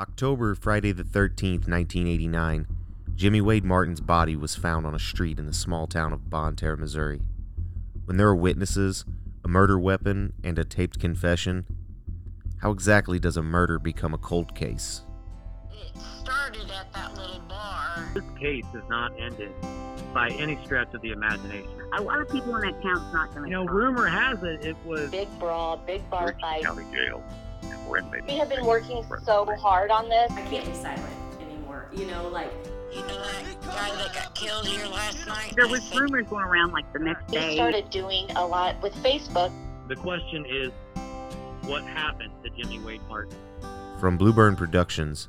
October, Friday the 13th, 1989, Jimmy Wade Martin's body was found on a street in the small town of Bonne Terre, Missouri. When there are witnesses, a murder weapon, and a taped confession, how exactly does a murder become a cold case? It started at that little bar. This case is not ended by any stretch of the imagination. A lot of people in that town's not going to You know, rumor has it it was big brawl, big bar fight. County Jail. And we're inmates. We have been working so hard on this. I can't be silent anymore. You know, like You know that guy that got killed here last night? There was rumors going around like the next We day. started doing a lot with Facebook. the question is what happened to Jimmy Wade Martin? From Blueburn Productions,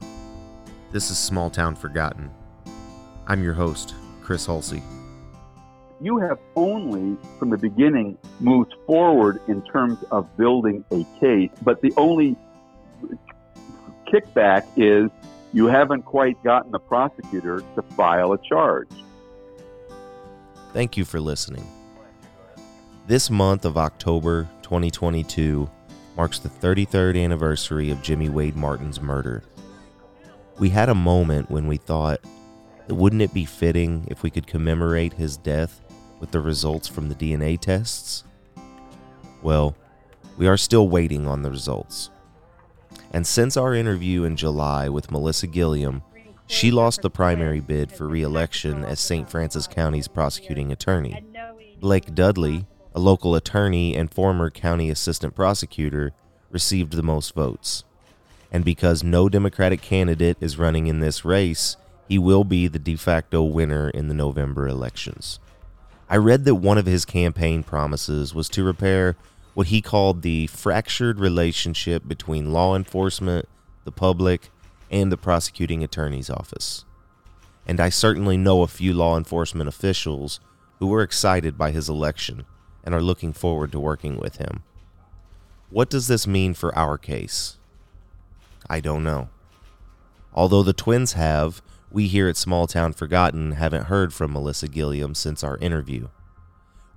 this is Small Town Forgotten. I'm your host, Chris Halsey. You have only, from the beginning, moved forward in terms of building a case, but the only kickback is you haven't quite gotten the prosecutor to file a charge. Thank you for listening. This month of October 2022 marks the 33rd anniversary of Jimmy Wade Martin's murder. We had a moment when we thought wouldn't it be fitting if we could commemorate his death with the results from the DNA tests? Well, we are still waiting on the results. And since our interview in July with Melissa Gilmore, she lost the primary bid for re election as St. Francois County's prosecuting attorney. Blake Dudley, a local attorney and former county assistant prosecutor, received the most votes. And because no Democratic candidate is running in this race, he will be the de facto winner in the November elections. I read that one of his campaign promises was to repair what he called the fractured relationship between law enforcement, the public, and the prosecuting attorney's office. And I certainly know a few law enforcement officials who were excited by his election and are looking forward to working with him. What does this mean for our case? I don't know. Although the twins have, we here at Small Town Forgotten haven't heard from Melissa Gilmore since our interview.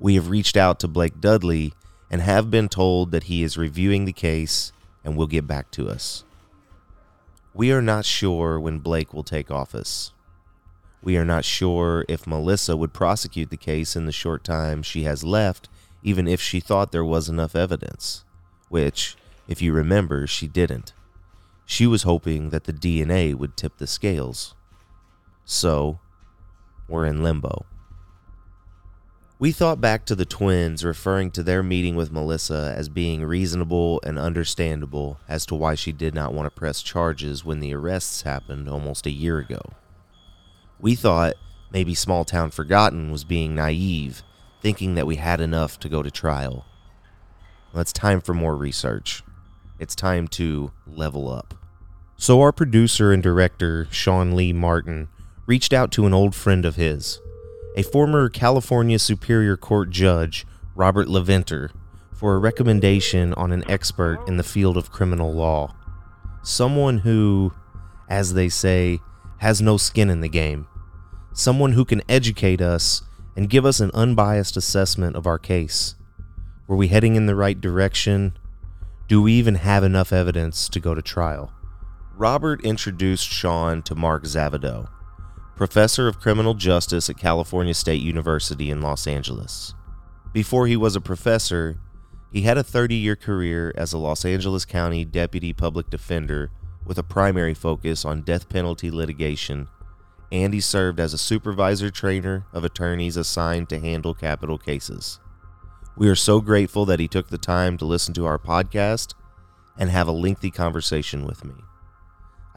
We have reached out to Blake Dudley and have been told that he is reviewing the case and will get back to us. We are not sure when Blake will take office. We are not sure if Melissa would prosecute the case in the short time she has left, even if she thought there was enough evidence, which, if you remember, she didn't. She was hoping that the DNA would tip the scales. So, we're in limbo. We thought back to the twins referring to their meeting with Melissa as being reasonable and understandable as to why she did not want to press charges when the arrests happened almost a year ago. We thought maybe Small Town Forgotten was being naive, thinking that we had enough to go to trial. Well, it's time for more research. It's time to level up. So, our producer and director, Sean Lee Martin, reached out to an old friend of his, a former California Superior Court judge, Robert Leventer, for a recommendation on an expert in the field of criminal law. Someone who, as they say, has no skin in the game. Someone who can educate us and give us an unbiased assessment of our case. Were we heading in the right direction? Do we even have enough evidence to go to trial? Robert introduced Sean to Mark Zavado, professor of criminal justice at California State University in Los Angeles. Before he was a professor, he had a 30 year career as a Los Angeles County Deputy Public Defender with a primary focus on death penalty litigation, and he served as a supervisor trainer of attorneys assigned to handle capital cases. We are so grateful that he took the time to listen to our podcast and have a lengthy conversation with me.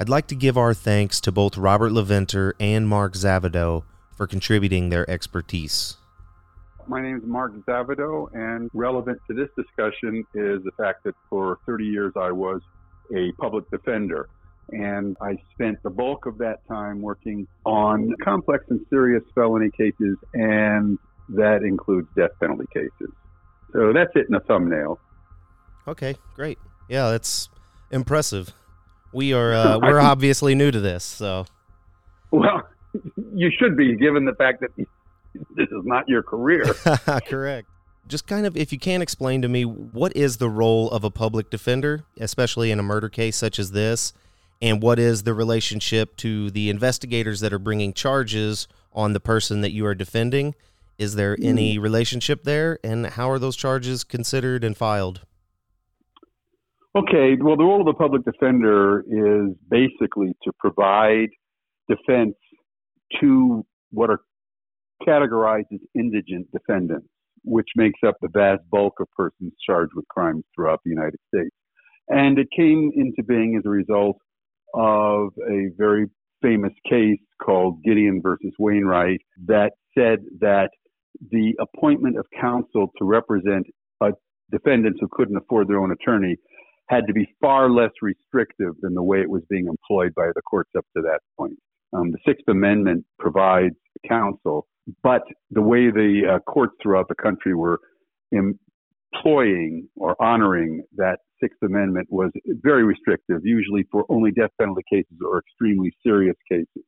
I'd like to give our thanks to both Robert Leventer and Mark Zavado for contributing their expertise. My name is Mark Zavado, and relevant to this discussion is the fact that for 30 years I was a public defender. And I spent the bulk of that time working on complex and serious felony cases, and that includes death penalty cases. So that's it in a thumbnail. Okay, great. Yeah, that's impressive. We are uh, we're obviously new to this, so Well, you should be, given the fact that this is not your career. correct. Just kind of, if you can explain to me, what is the role of a public defender, especially in a murder case such as this, And what is the relationship to the investigators that are bringing charges on the person that you are defending? Is there any relationship there? And how are those charges considered and filed? Okay, well, the role of the public defender is basically to provide defense to what are categorized as indigent defendants, which makes up the vast bulk of persons charged with crimes throughout the United States. And it came into being as a result of a very famous case called Gideon versus Wainwright that said that the appointment of counsel to represent defendants who couldn't afford their own attorney had to be far less restrictive than the way it was being employed by the courts up to that point. Um, the Sixth Amendment provides counsel, but the way the uh, courts throughout the country were employing or honoring that Sixth Amendment was very restrictive, usually for only death penalty cases or extremely serious cases.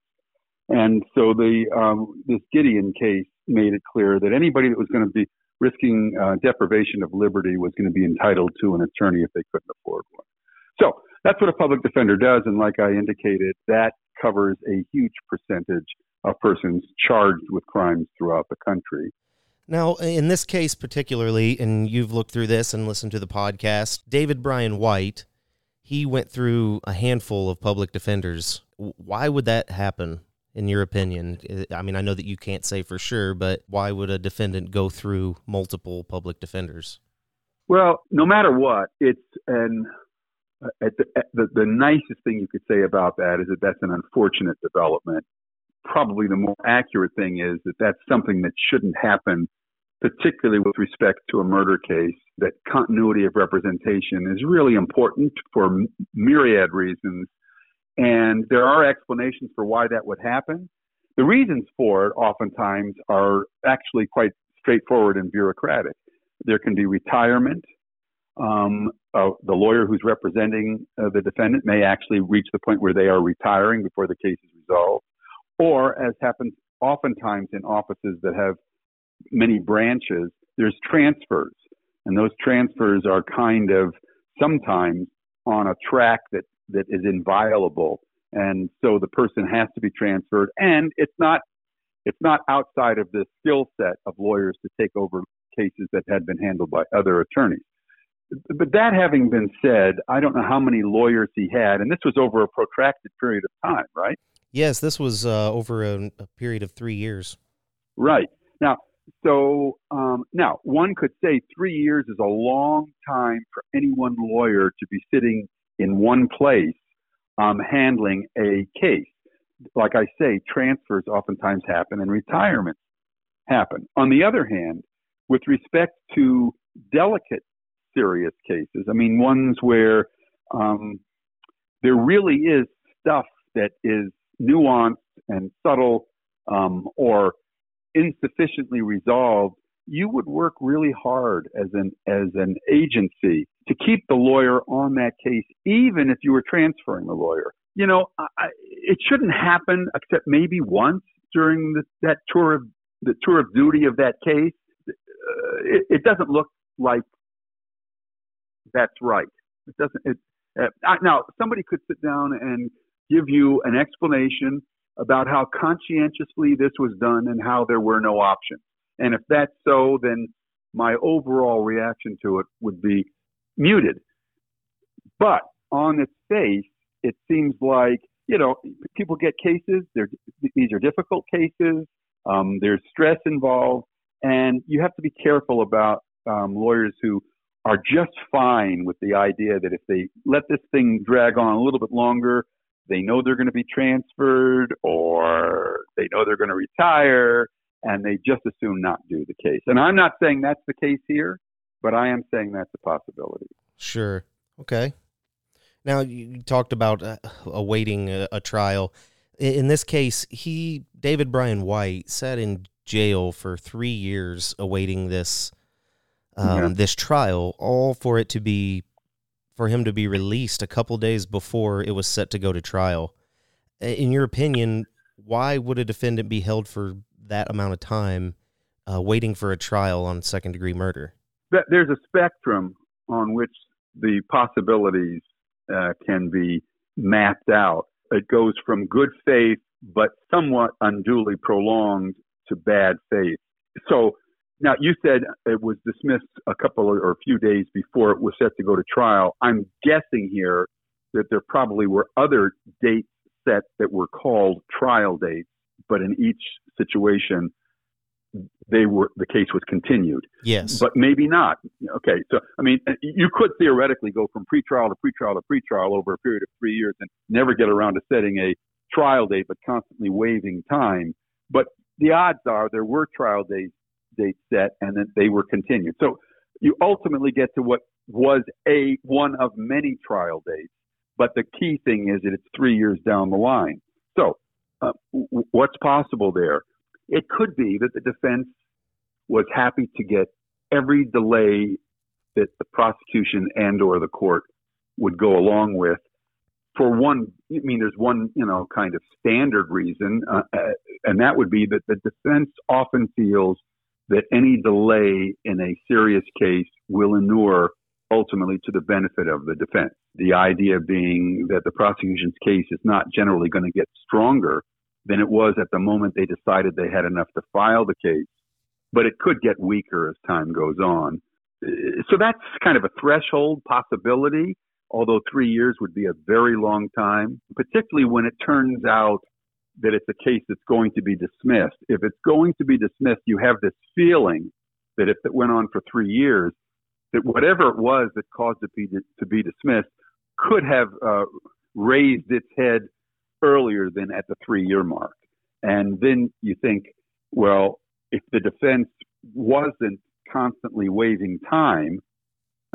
And so the um, this Gideon case made it clear that anybody that was going to be risking uh, deprivation of liberty was going to be entitled to an attorney if they couldn't afford one. So that's what a public defender does, and like I indicated, that covers a huge percentage of persons charged with crimes throughout the country. Now, in this case particularly, and you've looked through this and listened to the podcast, David Brian White, he went through a handful of public defenders. Why would that happen? In your opinion? I mean, I know that you can't say for sure, but why would a defendant go through multiple public defenders? Well, no matter what, it's an uh, the, the, the nicest thing you could say about that is that that's an unfortunate development. Probably the more accurate thing is that that's something that shouldn't happen, particularly with respect to a murder case. That continuity of representation is really important for myriad reasons and there are explanations for why that would happen. The reasons for it oftentimes are actually quite straightforward and bureaucratic. There can be retirement. Um, uh, the lawyer who's representing uh, the defendant may actually reach the point where they are retiring before the case is resolved. Or, as happens oftentimes in offices that have many branches, there's transfers. And those transfers are kind of sometimes on a track that that is inviolable, and so the person has to be transferred. And it's not it's not outside of the skill set of lawyers to take over cases that had been handled by other attorneys. But that having been said, I don't know how many lawyers he had, and this was over a protracted period of time, right? Yes, this was uh, over a, a, period of three years. Right. Now, so um, now one could say three years is a long time for any one lawyer to be sitting in one place um, handling a case. Like I say, transfers oftentimes happen and retirements happen. On the other hand, with respect to delicate, serious cases, I mean, ones where um, there really is stuff that is nuanced and subtle um, or insufficiently resolved, you would work really hard as an as an agency to keep the lawyer on that case, even if you were transferring the lawyer. You know, I, it shouldn't happen except maybe once during the, that tour of the tour of duty of that case. Uh, it, it, doesn't look like that's right. It doesn't. It, uh, now, somebody could sit down and give you an explanation about how conscientiously this was done and how there were no options. And if that's so, then my overall reaction to it would be muted. But on its face, it seems like, you know, people get cases, they're, these are difficult cases, um, there's stress involved, and you have to be careful about um, lawyers who are just fine with the idea that if they let this thing drag on a little bit longer, they know they're going to be transferred or they know they're going to retire and they just assume not do the case. And I'm not saying that's the case here, but I am saying that's a possibility. Sure. Okay. Now you talked about uh, awaiting a, a trial. In this case, he David Brian White sat in jail for three years awaiting this um, yeah. this trial, all for it to be for him to be released a couple days before it was set to go to trial. In your opinion, why would a defendant be held for that amount of time uh, waiting for a trial on second degree murder? There's a spectrum on which the possibilities uh, can be mapped out. It goes from good faith, but somewhat unduly prolonged to bad faith. So now you said it was dismissed a couple or a few days before it was set to go to trial. I'm guessing here that there probably were other dates set that were called trial dates, but in each situation, they were the case was continued. Yes. But maybe not. Okay, so I mean, you could theoretically go from pretrial to pretrial to pretrial over a period of three years and never get around to setting a trial date, but constantly waiving time. But the odds are there were trial dates dates set and that they were continued. So you ultimately get to what was a one of many trial dates. But the key thing is that it's three years down the line. So uh, w- what's possible there? It could be that the defense was happy to get every delay that the prosecution and or the court would go along with for one i mean there's one you know kind of standard reason uh, uh, and that would be that the defense often feels that any delay in a serious case will inure ultimately to the benefit of the defense. The idea being that the prosecution's case is not generally going to get stronger than it was at the moment they decided they had enough to file the case, but it could get weaker as time goes on. So that's kind of a threshold possibility, although three years would be a very long time, particularly when it turns out that it's a case that's going to be dismissed. If it's going to be dismissed, you have this feeling that if it went on for three years, that whatever it was that caused it to be, to be dismissed could have uh, raised its head earlier than at the three year mark. And then you think, well, if the defense wasn't constantly waiving time,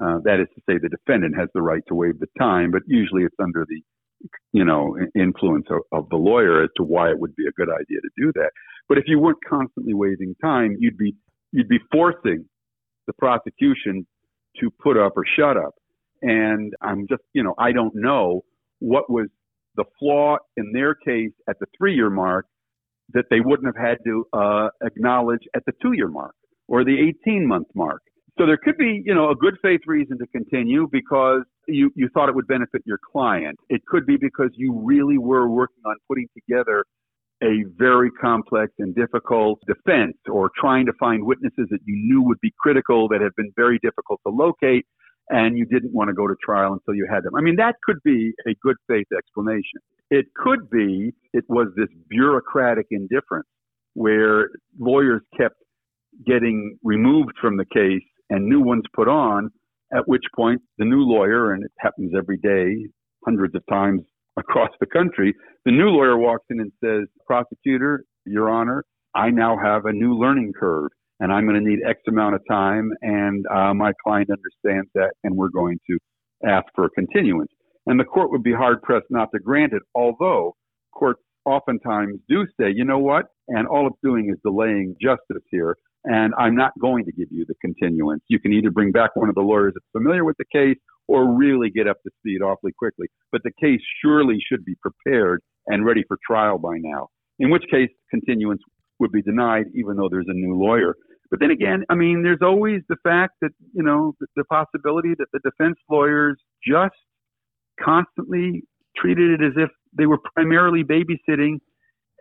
uh, that is to say, the defendant has the right to waive the time, but usually it's under the, you know, influence of, of the lawyer as to why it would be a good idea to do that. But if you weren't constantly waiving time, you'd be you'd be forcing the prosecution to put up or shut up. And I'm just, you know, I don't know what was the flaw in their case at the three year mark that they wouldn't have had to uh, acknowledge at the two year mark or the 18 month mark. So there could be, you know, a good faith reason to continue because you, you thought it would benefit your client. It could be because you really were working on putting together a very complex and difficult defense or trying to find witnesses that you knew would be critical that have been very difficult to locate and you didn't want to go to trial until you had them. I mean, that could be a good faith explanation. It could be it was this bureaucratic indifference where lawyers kept getting removed from the case and new ones put on, at which point the new lawyer, and it happens every day, hundreds of times across the country, the new lawyer walks in and says, Prosecutor, Your Honor, I now have a new learning curve and I'm going to need X amount of time, and uh, my client understands that, and we're going to ask for a continuance. And the court would be hard pressed not to grant it, although courts oftentimes do say, you know what, and all it's doing is delaying justice here, and I'm not going to give you the continuance. You can either bring back one of the lawyers that's familiar with the case or really get up to speed awfully quickly. But the case surely should be prepared and ready for trial by now, in which case continuance would be denied even though there's a new lawyer. But then again, I mean, there's always the fact that, you know, the, the possibility that the defense lawyers just constantly treated it as if they were primarily babysitting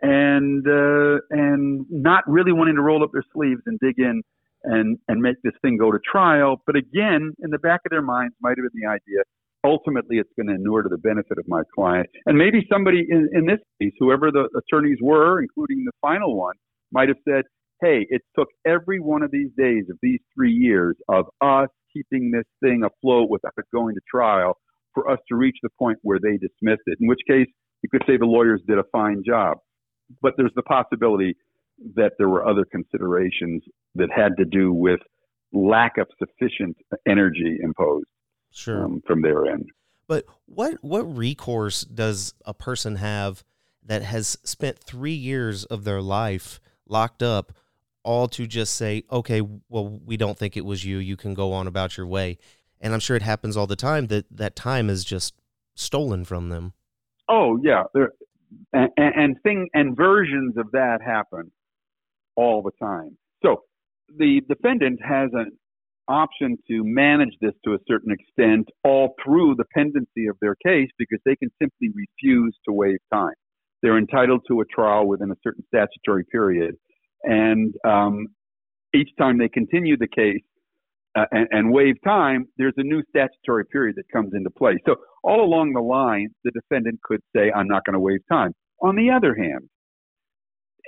and uh, and not really wanting to roll up their sleeves and dig in and and make this thing go to trial. But again, in the back of their minds might have been the idea. Ultimately, it's going to inure to the benefit of my client, and maybe somebody in, in this case, whoever the attorneys were, including the final one, might have said, hey, it took every one of these days of these three years of us keeping this thing afloat without it going to trial for us to reach the point where they dismissed it, in which case you could say the lawyers did a fine job. But there's the possibility that there were other considerations that had to do with lack of sufficient energy imposed Sure. um, from their end. But what what recourse does a person have that has spent three years of their life locked up, all to just say, okay, well, we don't think it was you. You can go on about your way. And I'm sure it happens all the time that that time is just stolen from them. Oh yeah, there, and, and, thing and versions of that happen all the time. So the defendant has an option to manage this to a certain extent all through the pendency of their case because they can simply refuse to waive time. They're entitled to a trial within a certain statutory period. And um, each time they continue the case uh, and, and waive time, there's a new statutory period that comes into play. So all along the line, the defendant could say, I'm not going to waive time. On the other hand,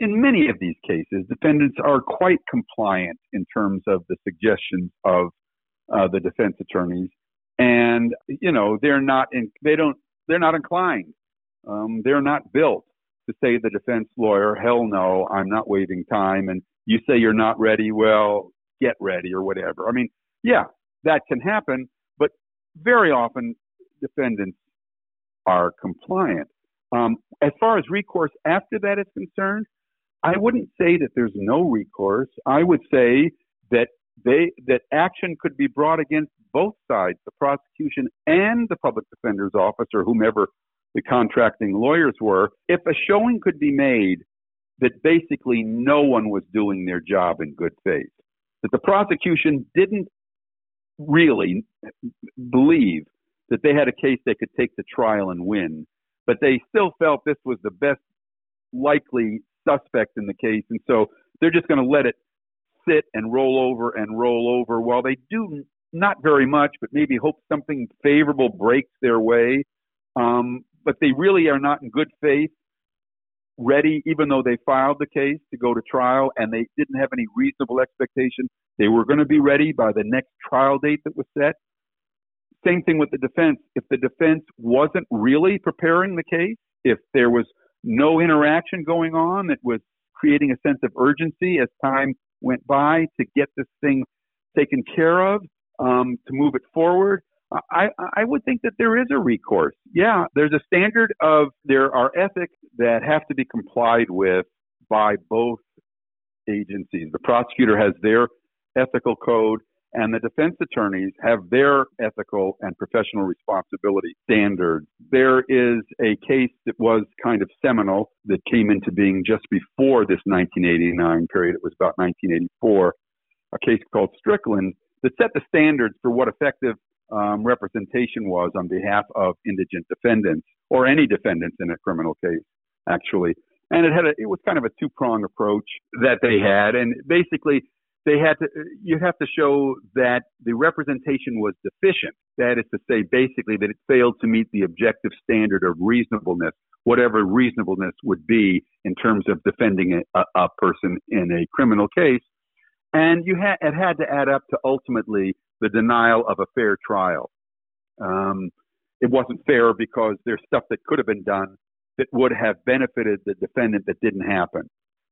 in many of these cases, defendants are quite compliant in terms of the suggestions of uh, the defense attorneys, and you know they're not in, they don't they're not inclined, um, they're not built to say the defense lawyer, hell no, I'm not waiving time, and you say you're not ready, well, get ready or whatever. I mean, yeah, that can happen, but very often defendants are compliant. Um, as far as recourse after that is concerned, I wouldn't say that there's no recourse. I would say that they that action could be brought against both sides, the prosecution and the public defender's office or whomever the contracting lawyers were, if a showing could be made that basically no one was doing their job in good faith, that the prosecution didn't really believe that they had a case they could take to trial and win, but they still felt this was the best likely suspect in the case, and so they're just going to let it sit and roll over and roll over while they do not very much, but maybe hope something favorable breaks their way. Um, but they really are not in good faith ready, even though they filed the case to go to trial and they didn't have any reasonable expectation they were going to be ready by the next trial date that was set. Same thing with the defense. If the defense wasn't really preparing the case, if there was no interaction going on that was creating a sense of urgency as time went by to get this thing taken care of, um, to move it forward. I, I would think that there is a recourse. Yeah, there's a standard of there are ethics that have to be complied with by both agencies. The prosecutor has their ethical code, and the defense attorneys have their ethical and professional responsibility standards. There is a case that was kind of seminal that came into being just before this 1989 period. It was about 1984, a case called Strickland that set the standards for what effective um, representation was on behalf of indigent defendants or any defendants in a criminal case, actually. And it had a, it was kind of a two prong approach that they had, and basically they had to you have to show that the representation was deficient. That is to say, basically that it failed to meet the objective standard of reasonableness, whatever reasonableness would be in terms of defending a, a person in a criminal case. And you had it had to add up to ultimately the denial of a fair trial. Um, it wasn't fair because there's stuff that could have been done that would have benefited the defendant that didn't happen.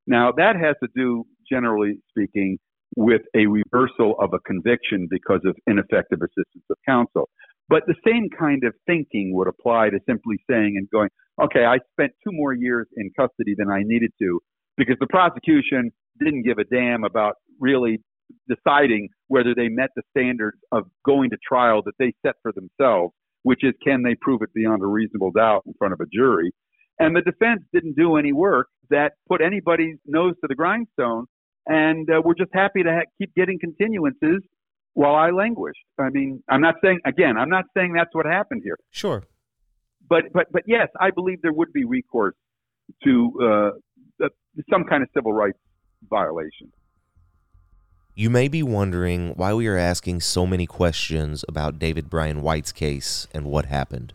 Now that has to do, generally speaking, with a reversal of a conviction because of ineffective assistance of counsel. But the same kind of thinking would apply to simply saying and going, okay, I spent two more years in custody than I needed to because the prosecution didn't give a damn about really deciding whether they met the standards of going to trial that they set for themselves, which is can they prove it beyond a reasonable doubt in front of a jury. And the defense didn't do any work that put anybody's nose to the grindstone and uh, we're just happy to ha- keep getting continuances while I languished. I mean, I'm not saying again, I'm not saying that's what happened here. Sure. But but but yes, I believe there would be recourse to uh, some kind of civil rights violation. You may be wondering why we are asking so many questions about David Bryan White's case and what happened.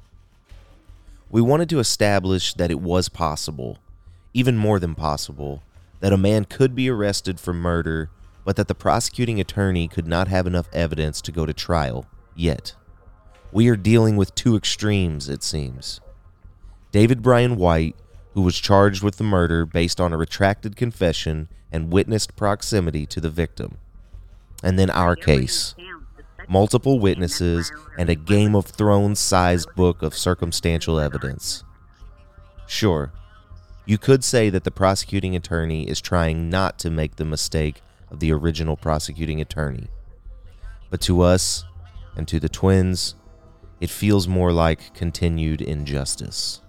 We wanted to establish that it was possible, even more than possible, that a man could be arrested for murder, but that the prosecuting attorney could not have enough evidence to go to trial yet. We are dealing with two extremes, it seems. David Bryan White, who was charged with the murder based on a retracted confession and witnessed proximity to the victim. And then our case multiple witnesses and a Game of Thrones sized book of circumstantial evidence. Sure, you could say that the prosecuting attorney is trying not to make the mistake of the original prosecuting attorney. But to us, and to the twins, it feels more like continued injustice.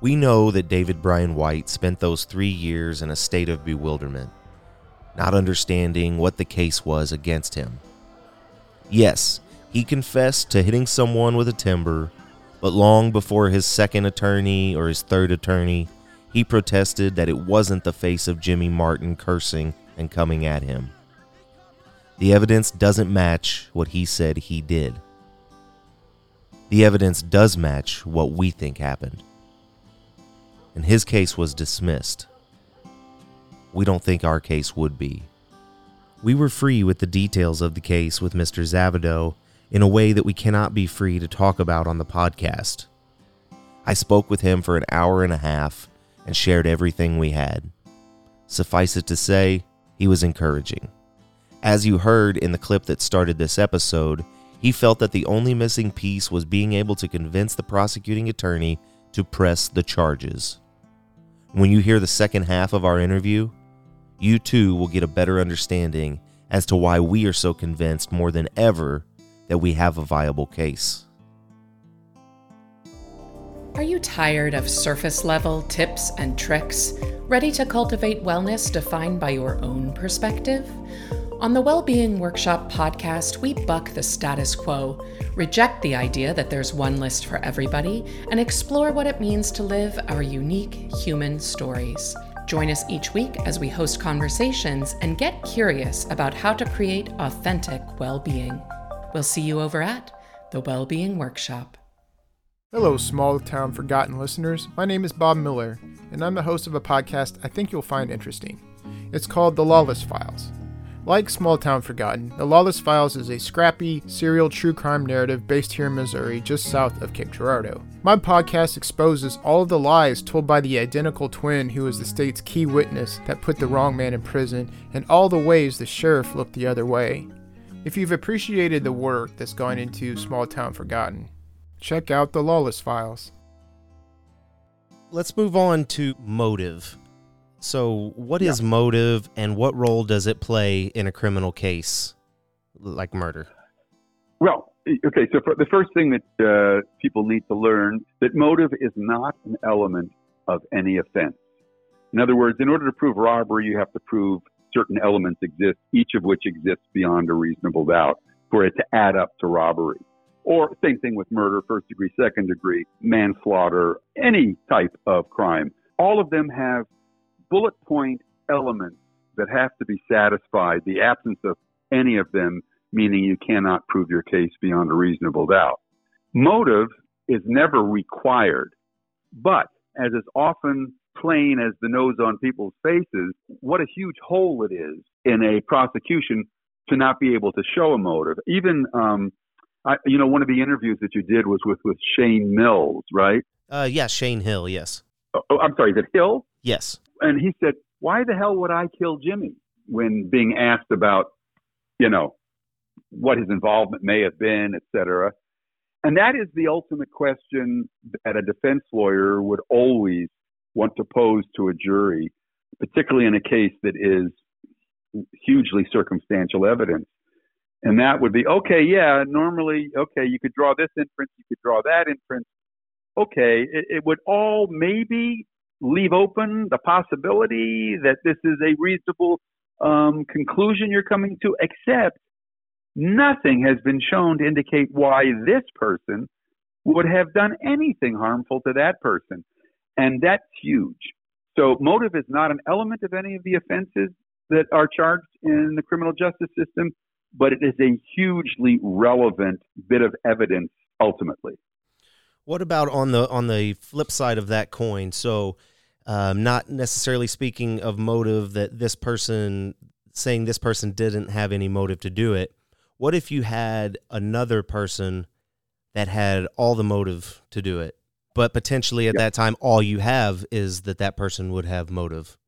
We know that David Bryan White spent those three years in a state of bewilderment, not understanding what the case was against him. Yes, he confessed to hitting someone with a timber, but long before his second attorney or his third attorney, he protested that it wasn't the face of Jimmy Martin cursing and coming at him. The evidence doesn't match what he said he did. The evidence does match what we think happened. And his case was dismissed. We don't think our case would be. We were free with the details of the case with Mr. Zavado in a way that we cannot be free to talk about on the podcast. I spoke with him for an hour and a half and shared everything we had. Suffice it to say, he was encouraging. As you heard in the clip that started this episode, he felt that the only missing piece was being able to convince the prosecuting attorney to press the charges. When you hear the second half of our interview, you too will get a better understanding as to why we are so convinced more than ever that we have a viable case. Are you tired of surface level tips and tricks, ready to cultivate wellness defined by your own perspective? On the Wellbeing Workshop podcast, we buck the status quo, reject the idea that there's one list for everybody, and explore what it means to live our unique human stories. Join us each week as we host conversations and get curious about how to create authentic well being. We'll see you over at the Wellbeing Workshop. Hello, small town forgotten listeners. My name is Bob Miller, and I'm the host of a podcast I think you'll find interesting. It's called The Lawless Files. Like Small Town Forgotten, The Lawless Files is a scrappy, serial true crime narrative based here in Missouri, just south of Cape Girardeau. My podcast exposes all of the lies told by the identical twin who was the state's key witness that put the wrong man in prison, and all the ways the sheriff looked the other way. If you've appreciated the work that's gone into Small Town Forgotten, check out The Lawless Files. Let's move on to motive. So, what is motive and what role does it play in a criminal case like murder? Well, okay, so the first thing that uh, people need to learn that motive is not an element of any offense. In other words, in order to prove robbery, you have to prove certain elements exist, each of which exists beyond a reasonable doubt for it to add up to robbery. Or same thing with murder, first degree, second degree, manslaughter, any type of crime. All of them have bullet point elements that have to be satisfied. The absence of any of them meaning you cannot prove your case beyond a reasonable doubt. Motive is never required, but as is often plain as the nose on people's faces, what a huge hole it is in a prosecution to not be able to show a motive. Even, um, I, you know, one of the interviews that you did was with with Shane Mills, right? Uh, yeah, Shane Hill. Yes. Oh, I'm sorry, is it Hill? Yes. And he said, "Why the hell would I kill Jimmy?" When being asked about, you know, what his involvement may have been, et cetera. And that is the ultimate question that a defense lawyer would always want to pose to a jury, particularly in a case that is hugely circumstantial evidence. And that would be, okay, yeah, normally, okay, you could draw this inference, you could draw that inference. Okay, it, it would all maybe leave open the possibility that this is a reasonable um, conclusion you're coming to, except nothing has been shown to indicate why this person would have done anything harmful to that person. And that's huge. So motive is not an element of any of the offenses that are charged in the criminal justice system, but it is a hugely relevant bit of evidence ultimately. What about on the on the flip side of that coin? So, um, not necessarily speaking of motive that this person saying this person didn't have any motive to do it. What if you had another person that had all the motive to do it, but potentially at that time all you have is that that person would have motive?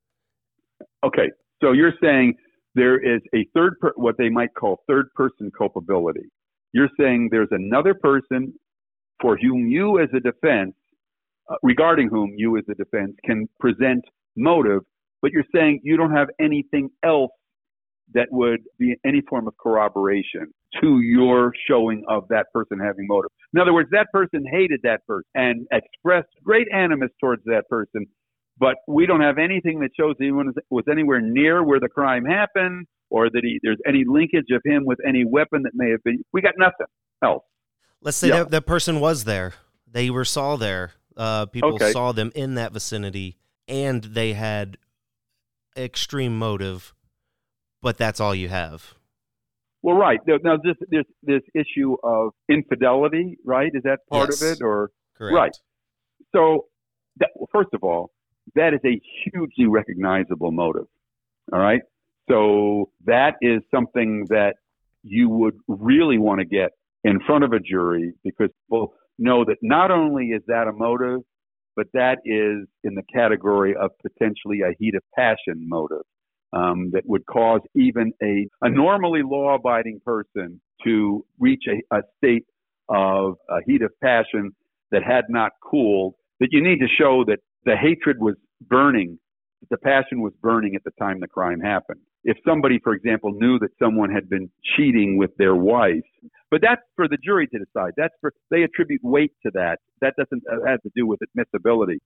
Okay, so you're saying there is a third, per- what they might call third person culpability. You're saying there's another person for whom you as a defense, uh, regarding whom you as a defense can present motive, but you're saying you don't have anything else that would be any form of corroboration to your showing of that person having motive. In other words, that person hated that person and expressed great animus towards that person, but we don't have anything that shows anyone was anywhere near where the crime happened or that he, there's any linkage of him with any weapon that may have been. We got nothing else. Let's say Yeah. that that person was there. They were saw there. Uh, people Okay. saw them in that vicinity, and they had extreme motive. But that's all you have. Well, right now, this this this issue of infidelity, right? Is that part Yes. of it, or Correct. Right. so? That, well, first of all, that is a hugely recognizable motive. All right. So that is something that you would really want to get in front of a jury because people know that not only is that a motive, but that is in the category of potentially a heat of passion motive um, that would cause even a, a normally law abiding person to reach a, a state of a heat of passion that had not cooled, that you need to show that the hatred was burning, that the passion was burning at the time the crime happened. If somebody, for example, knew that someone had been cheating with their wife, but that's for the jury to decide. That's for they attribute weight to that. That doesn't uh, have to do with admissibility.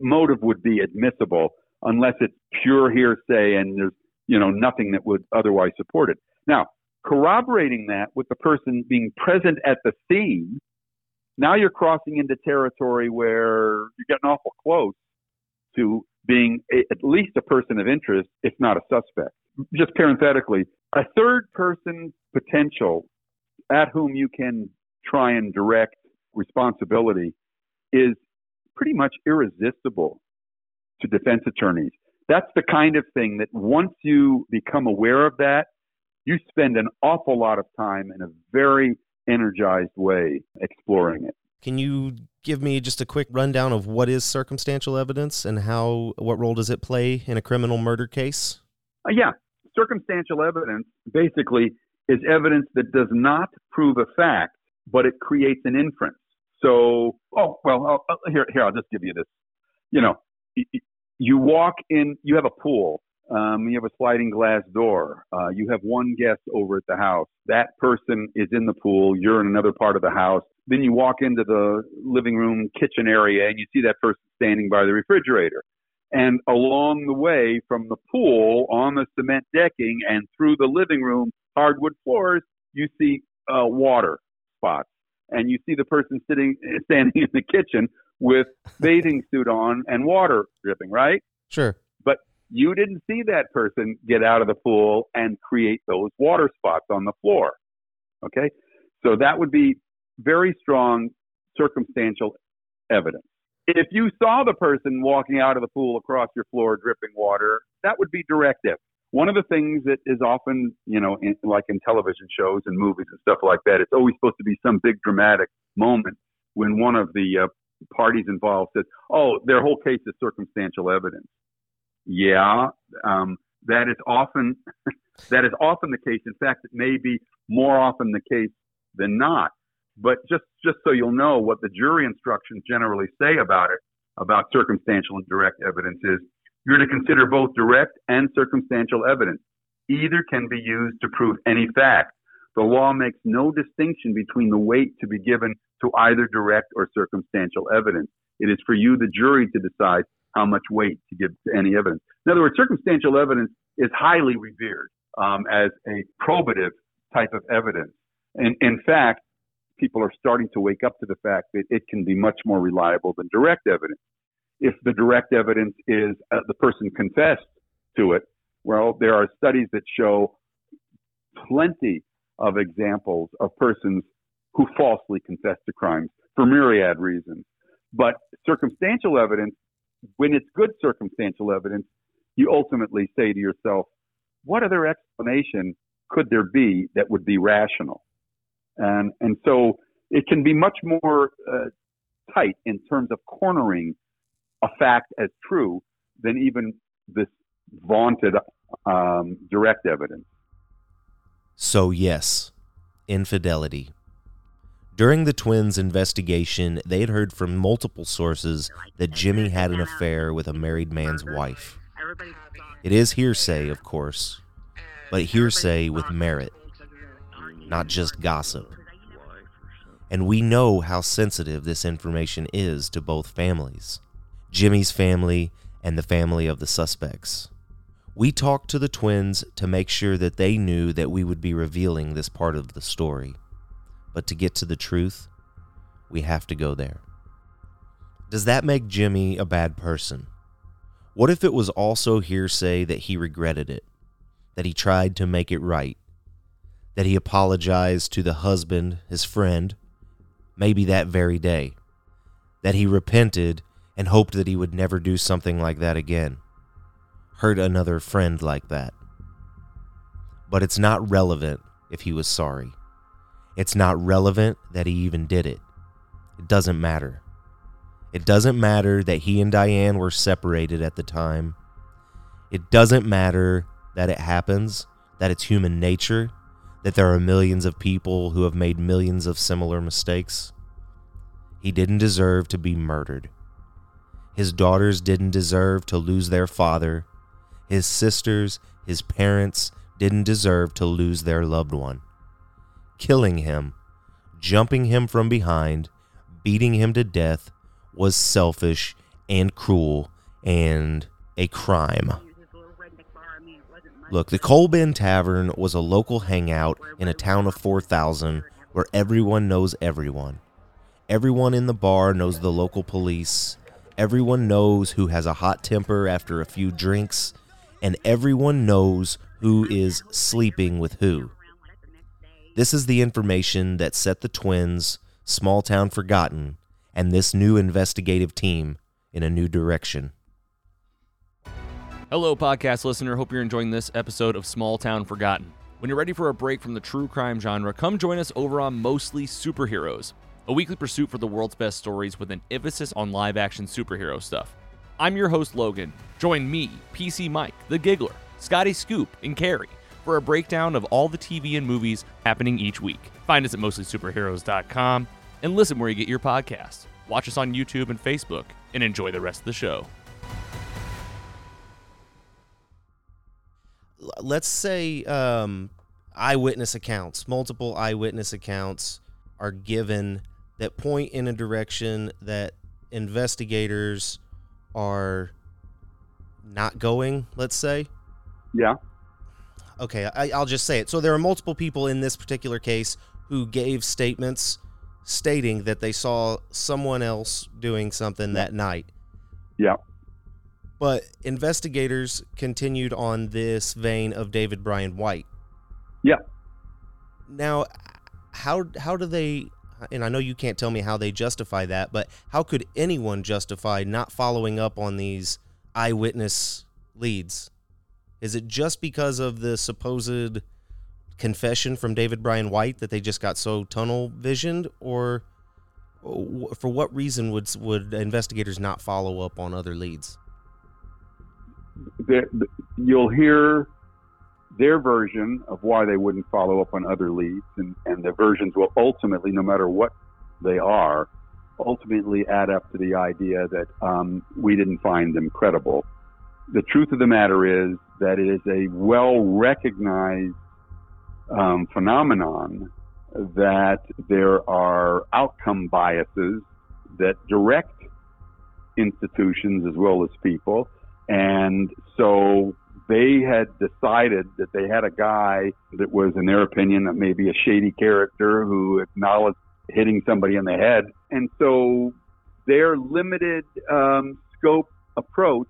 Motive would be admissible unless it's pure hearsay and there's you know nothing that would otherwise support it. Now, corroborating that with the person being present at the scene, now you're crossing into territory where you're getting awful close to being a, at least a person of interest, if not a suspect. Just parenthetically, a third person potential at whom you can try and direct responsibility is pretty much irresistible to defense attorneys. That's the kind of thing that once you become aware of that, you spend an awful lot of time in a very energized way exploring it. Can you give me just a quick rundown of what is circumstantial evidence and how what role does it play in a criminal murder case? Uh, yeah, circumstantial evidence basically is evidence that does not prove a fact, but it creates an inference. So, oh well, I'll, I'll- here, here, I'll just give you this. You know, you walk in, you have a pool, um, you have a sliding glass door, uh, you have one guest over at the house. That person is in the pool, you're in another part of the house. Then you walk into the living room, kitchen area, and you see that person standing by the refrigerator. And along the way from the pool on the cement decking and through the living room hardwood floors, you see uh, water spots. And you see the person sitting, standing in the kitchen with bathing suit on and water dripping, right? Sure. But you didn't see that person get out of the pool and create those water spots on the floor. Okay? So that would be very strong circumstantial evidence. If you saw the person walking out of the pool across your floor dripping water, that would be direct evidence. One of the things that is often, you know, in, like in television shows and movies and stuff like that, it's always supposed to be some big dramatic moment when one of the uh, parties involved says, "Oh, their whole case is circumstantial evidence." Yeah, um, that is often that is often the case. In fact, it may be more often the case than not. But just just so you'll know what the jury instructions generally say about it, about circumstantial and direct evidence is you're to consider both direct and circumstantial evidence. Either can be used to prove any fact. The law makes no distinction between the weight to be given to either direct or circumstantial evidence. It is for you, the jury, to decide how much weight to give to any evidence. In other words, circumstantial evidence is highly revered um, as a probative type of evidence. And in fact, people are starting to wake up to the fact that it can be much more reliable than direct evidence. If the direct evidence is uh, the person confessed to it, well, there are studies that show plenty of examples of persons who falsely confess to crimes for myriad reasons. But circumstantial evidence, when it's good circumstantial evidence, you ultimately say to yourself, what other explanation could there be that would be rational? And, and so it can be much more uh, tight in terms of cornering a fact as true than even this vaunted um, direct evidence. So, yes, infidelity. During the twins' investigation, they had heard from multiple sources that Jimmy had an affair with a married man's wife. It is hearsay, of course, but hearsay with merit, not just gossip. And we know how sensitive this information is to both families Jimmy's family and the family of the suspects. We talked to the twins to make sure that they knew that we would be revealing this part of the story. But to get to the truth, we have to go there. Does that make Jimmy a bad person? What if it was also hearsay that he regretted it, that he tried to make it right, that he apologized to the husband, his friend, maybe that very day, that he repented and hoped that he would never do something like that again, hurt another friend like that? But it's not relevant if he was sorry. It's not relevant that he even did it. It doesn't matter. It doesn't matter that he and Diane were separated at the time. It doesn't matter that it happens, that it's human nature, that there are millions of people who have made millions of similar mistakes. He didn't deserve to be murdered. His daughters didn't deserve to lose their father. His sisters, his parents didn't deserve to lose their loved one. Killing him, jumping him from behind, beating him to death was selfish and cruel and a crime. Look, the Coal Bin Tavern was a local hangout in a town of 4,000 where everyone knows everyone. Everyone in the bar knows the local police. Everyone knows who has a hot temper after a few drinks. And everyone knows who is sleeping with who. This is the information that set the twins, Small Town Forgotten, and this new investigative team in a new direction. Hello, podcast listener. Hope you're enjoying this episode of Small Town Forgotten. When you're ready for a break from the true crime genre, come join us over on Mostly Superheroes, a weekly pursuit for the world's best stories with an emphasis on live action superhero stuff. I'm your host, Logan. Join me, PC Mike, The Giggler, Scotty Scoop, and Carrie for a breakdown of all the TV and movies happening each week. Find us at mostlysuperheroes.com and listen where you get your podcasts. Watch us on YouTube and Facebook, and enjoy the rest of the show. Let's say um, eyewitness accounts, multiple eyewitness accounts are given that point in a direction that investigators are not going, let's say. Yeah. Okay, I, I'll just say it. So there are multiple people in this particular case who gave statements stating that they saw someone else doing something that night. Yeah. But investigators continued on this vein of David Bryan White. Yeah. Now, how how do they? And I know you can't tell me how they justify that, but how could anyone justify not following up on these eyewitness leads? Is it just because of the supposed confession from David Bryan White that they just got so tunnel visioned, or for what reason would would investigators not follow up on other leads? You'll hear their version of why they wouldn't follow up on other leads, and, and the versions will ultimately, no matter what they are, ultimately add up to the idea that um, we didn't find them credible. The truth of the matter is that it is a well recognized um, phenomenon that there are outcome biases that direct institutions as well as people. And so they had decided that they had a guy that was, in their opinion, that maybe a shady character who acknowledged hitting somebody in the head. And so their limited um, scope approach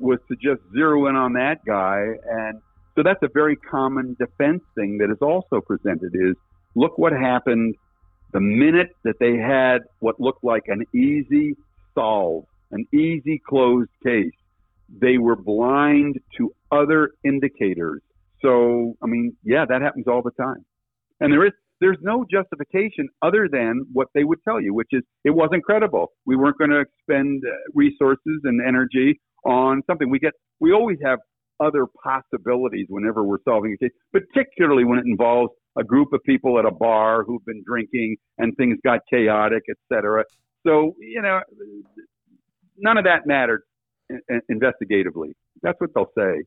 was to just zero in on that guy and so that's a very common defense thing that is also presented is look what happened the minute that they had what looked like an easy solve, an easy closed case. They were blind to other indicators. So, I mean, yeah, that happens all the time. And there is there's no justification other than what they would tell you, which is it wasn't credible. We weren't going to expend uh, resources and energy on something. We get we always have other possibilities whenever we're solving a case, particularly when it involves a group of people at a bar who've been drinking and things got chaotic, etc. So, you know, none of that mattered investigatively. That's what they'll say.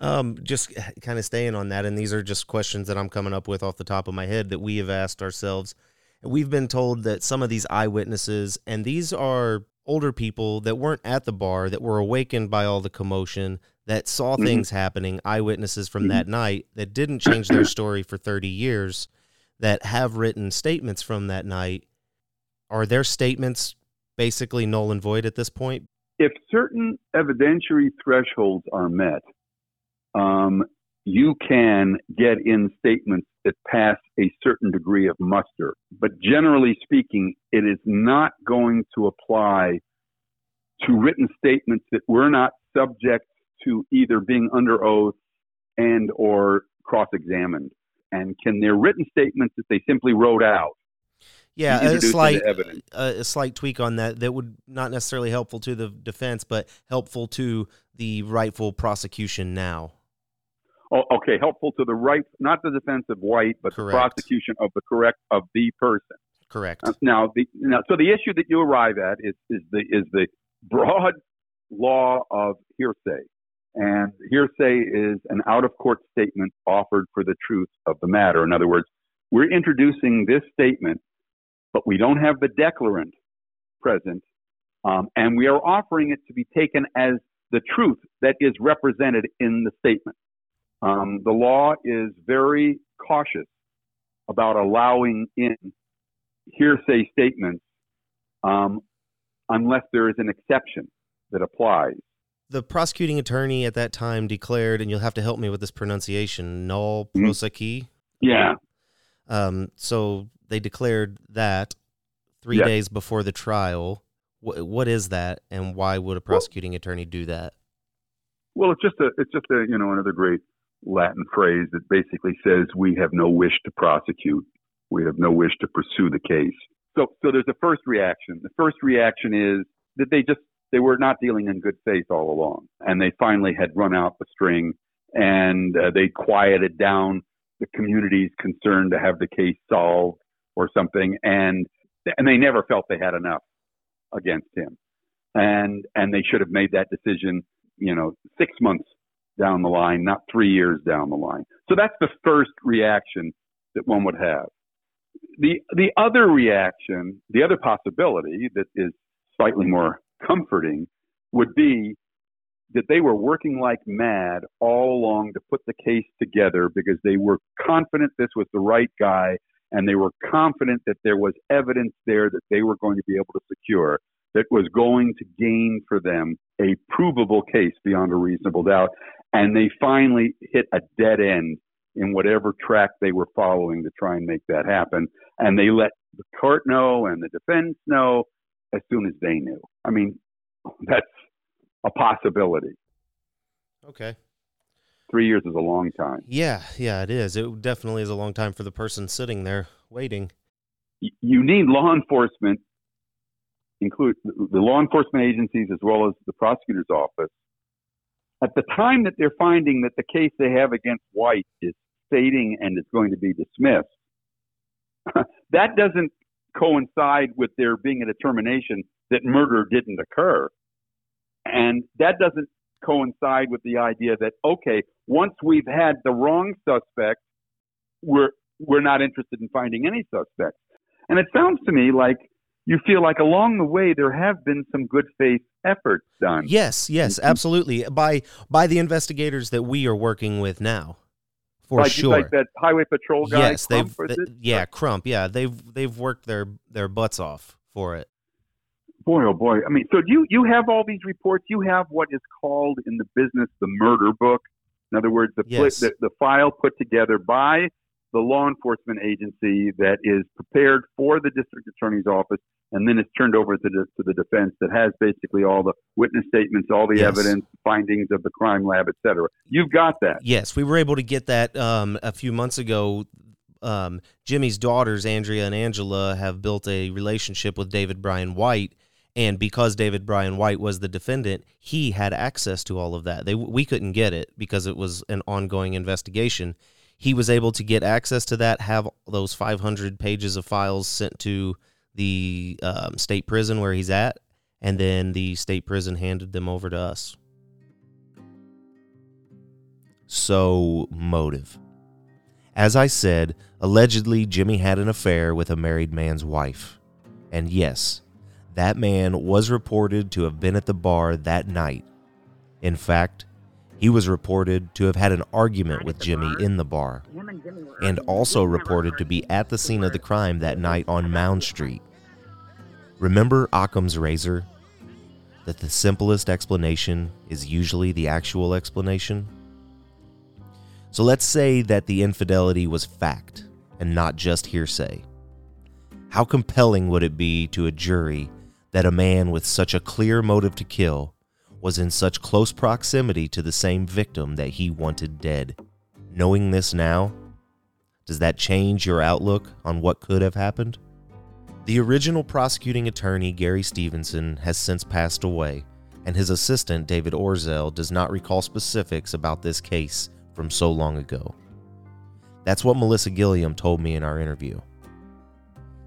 Um, just kind of staying on that, and these are just questions that I'm coming up with off the top of my head that we have asked ourselves. We've been told that some of these eyewitnesses, and these are older people that weren't at the bar that were awakened by all the commotion that saw Mhm. things happening eyewitnesses from that night that didn't change their story for 30 years that have written statements from that night. Are their statements basically null and void at this point? If certain evidentiary thresholds are met, um, you can get in statements that pass a certain degree of muster. But generally speaking, it is not going to apply to written statements that were not subject to either being under oath and or cross-examined. And can their written statements that they simply wrote out Yeah, a slight a slight tweak on that that would not necessarily helpful to the defense, but helpful to the rightful prosecution now. Oh, okay, helpful to the right, not the defense of white, but Correct. the prosecution of the correct of the person. Correct. Now, the now, so the issue that you arrive at is is the is the broad law of hearsay, and hearsay is an out of court statement offered for the truth of the matter. In other words, we're introducing this statement, but we don't have the declarant present, um, and we are offering it to be taken as the truth that is represented in the statement. Um, the law is very cautious about allowing in hearsay statements um, unless there is an exception that applies. The prosecuting attorney at that time declared, and you'll have to help me with this pronunciation, nolle Mhm. prosequi. Yeah. Um, so they declared that three Yes. days before the trial. Wh- what is that, and why would a prosecuting attorney do that? Well, it's just a it's just a you know another great Latin phrase that basically says we have no wish to prosecute, we have no wish to pursue the case. So so there's a first reaction. The first reaction is that they just they were not dealing in good faith all along, and they finally had run out the string, and uh, they quieted down the community's concern to have the case solved or something, and and they never felt they had enough against him, and and they should have made that decision you know, six months down the line, not three years down the line. So that's the first reaction that one would have. The the other reaction, the other possibility that is slightly more comforting would be that they were working like mad all along to put the case together because they were confident this was the right guy and they were confident that there was evidence there that they were going to be able to secure that was going to gain for them a provable case beyond a reasonable doubt. And they finally hit a dead end in whatever track they were following to try and make that happen. And they let the court know and the defense know as soon as they knew. I mean, that's a possibility. Okay. Three years is a long time. Yeah, yeah, it is. It definitely is a long time for the person sitting there waiting. You need law enforcement, include the law enforcement agencies as well as the prosecutor's office. At the time that they're finding that the case they have against White is fading and is going to be dismissed, that doesn't coincide with there being a determination that murder didn't occur. And that doesn't coincide with the idea that, okay, once we've had the wrong suspect, we're, we're not interested in finding any suspects. And it sounds to me like you feel like along the way there have been some good faith efforts done. Yes, yes, mm-hmm. absolutely. By by the investigators that we are working with now, for like, sure. like that highway patrol guy. yes, Crump, they've th- yeah, Crump. Yeah, they've they've worked their their butts off for it. Boy, oh boy. I mean, so do you you have all these reports? You have what is called in the business the murder book. In other words, the, pl- Yes. the the file put together by the law enforcement agency that is prepared for the district attorney's office and then it's turned over to the, to the defense that has basically all the witness statements, all the Yes. evidence, findings of the crime lab, et cetera. You've got that. Yes, we were able to get that um, a few months ago. Um, Jimmy's daughters, Andrea and Angela, have built a relationship with David Bryan White, and because David Bryan White was the defendant, he had access to all of that. They we couldn't get it because it was an ongoing investigation. He was able to get access to that, have those 500 pages of files sent to the um, state prison where he's at, and then the state prison handed them over to us. So, motive. As I said, allegedly Jimmy had an affair with a married man's wife. And yes, That man was reported to have been at the bar that night. In fact, he was reported to have had an argument with Jimmy in the bar, and also reported to be at the scene of the crime that night on Mound Street. Remember Occam's razor? That the simplest explanation is usually the actual explanation? So let's say that the infidelity was fact and not just hearsay. How compelling would it be to a jury that a man with such a clear motive to kill was in such close proximity to the same victim that he wanted dead? Knowing this now, does that change your outlook on what could have happened? The original prosecuting attorney, Gary Stevenson, has since passed away, and his assistant, David Orzel, does not recall specifics about this case from so long ago. That's what Melissa Gilmore told me in our interview.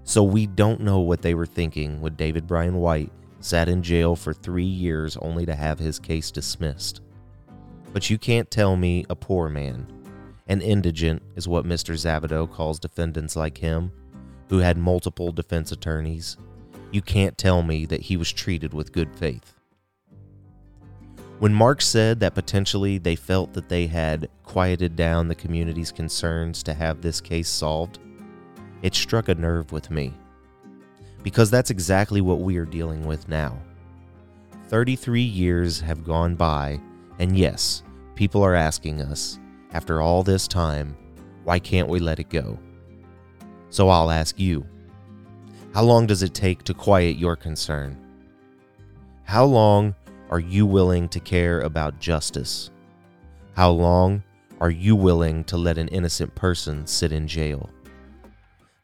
So we don't know what they were thinking with David Bryan White sat in jail for three years only to have his case dismissed. But you can't tell me a poor man, an indigent is what Mr. Zavado calls defendants like him, who had multiple defense attorneys. You can't tell me that he was treated with good faith. When Mark said that potentially they felt that they had quieted down the community's concerns to have this case solved, it struck a nerve with me. Because that's exactly what we are dealing with now. 33 years have gone by, and yes, people are asking us, after all this time, why can't we let it go? So I'll ask you how long does it take to quiet your concern? How long are you willing to care about justice? How long are you willing to let an innocent person sit in jail?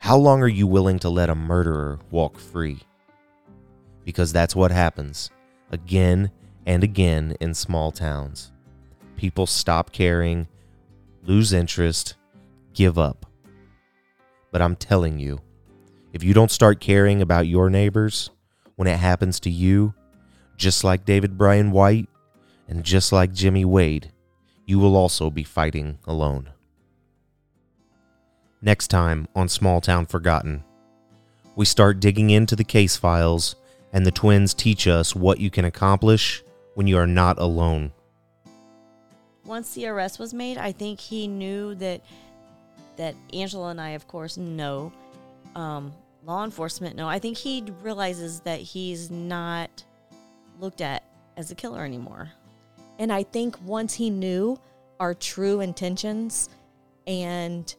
How long are you willing to let a murderer walk free? Because that's what happens again and again in small towns. People stop caring, lose interest, give up. But I'm telling you, if you don't start caring about your neighbors when it happens to you, just like David Bryan White and just like Jimmy Wade, you will also be fighting alone. Next time on Small Town Forgotten, we start digging into the case files, and the twins teach us what you can accomplish when you are not alone. Once the arrest was made, I think he knew that that Angela and I, of course, know. Um, law enforcement know. I think he realizes that he's not looked at as a killer anymore. And I think once he knew our true intentions and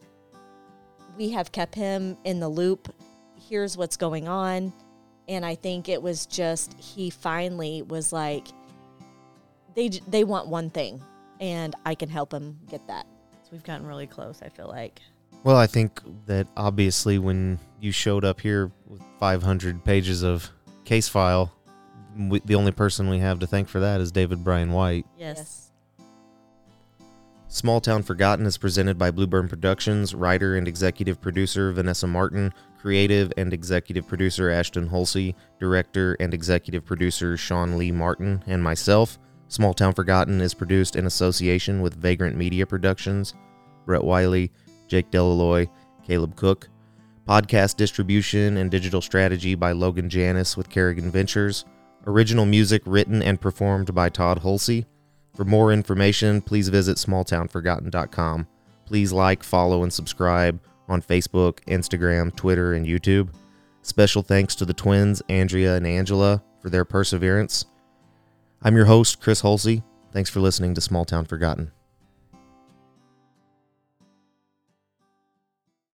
we have kept him in the loop, here's what's going on. And I think it was just, he finally was like, they, they want one thing, and I can help him get that. So we've gotten really close, I feel like. Well, I think that obviously when you showed up here with 500 pages of case file, we, the only person we have to thank for that is David Bryan White. Yes. Small Town Forgotten is presented by Blueburn Productions, writer and executive producer Vanessa Martin, creative and executive producer Ashton Hulsey, director and executive producer Sean Lee Martin, and myself. Small Town Forgotten is produced in association with Vagrant Media Productions, Brett Wiley, Jake Delalloy, Caleb Cook. Podcast distribution and digital strategy by Logan Janis with Kerrigan Ventures. Original music written and performed by Todd Hulsey. For more information, please visit smalltownforgotten.com. Please like, follow, and subscribe on Facebook, Instagram, Twitter, and YouTube. Special thanks to the twins, Andrea and Angela, for their perseverance. I'm your host, Chris Hulsey. Thanks for listening to Small Town Forgotten.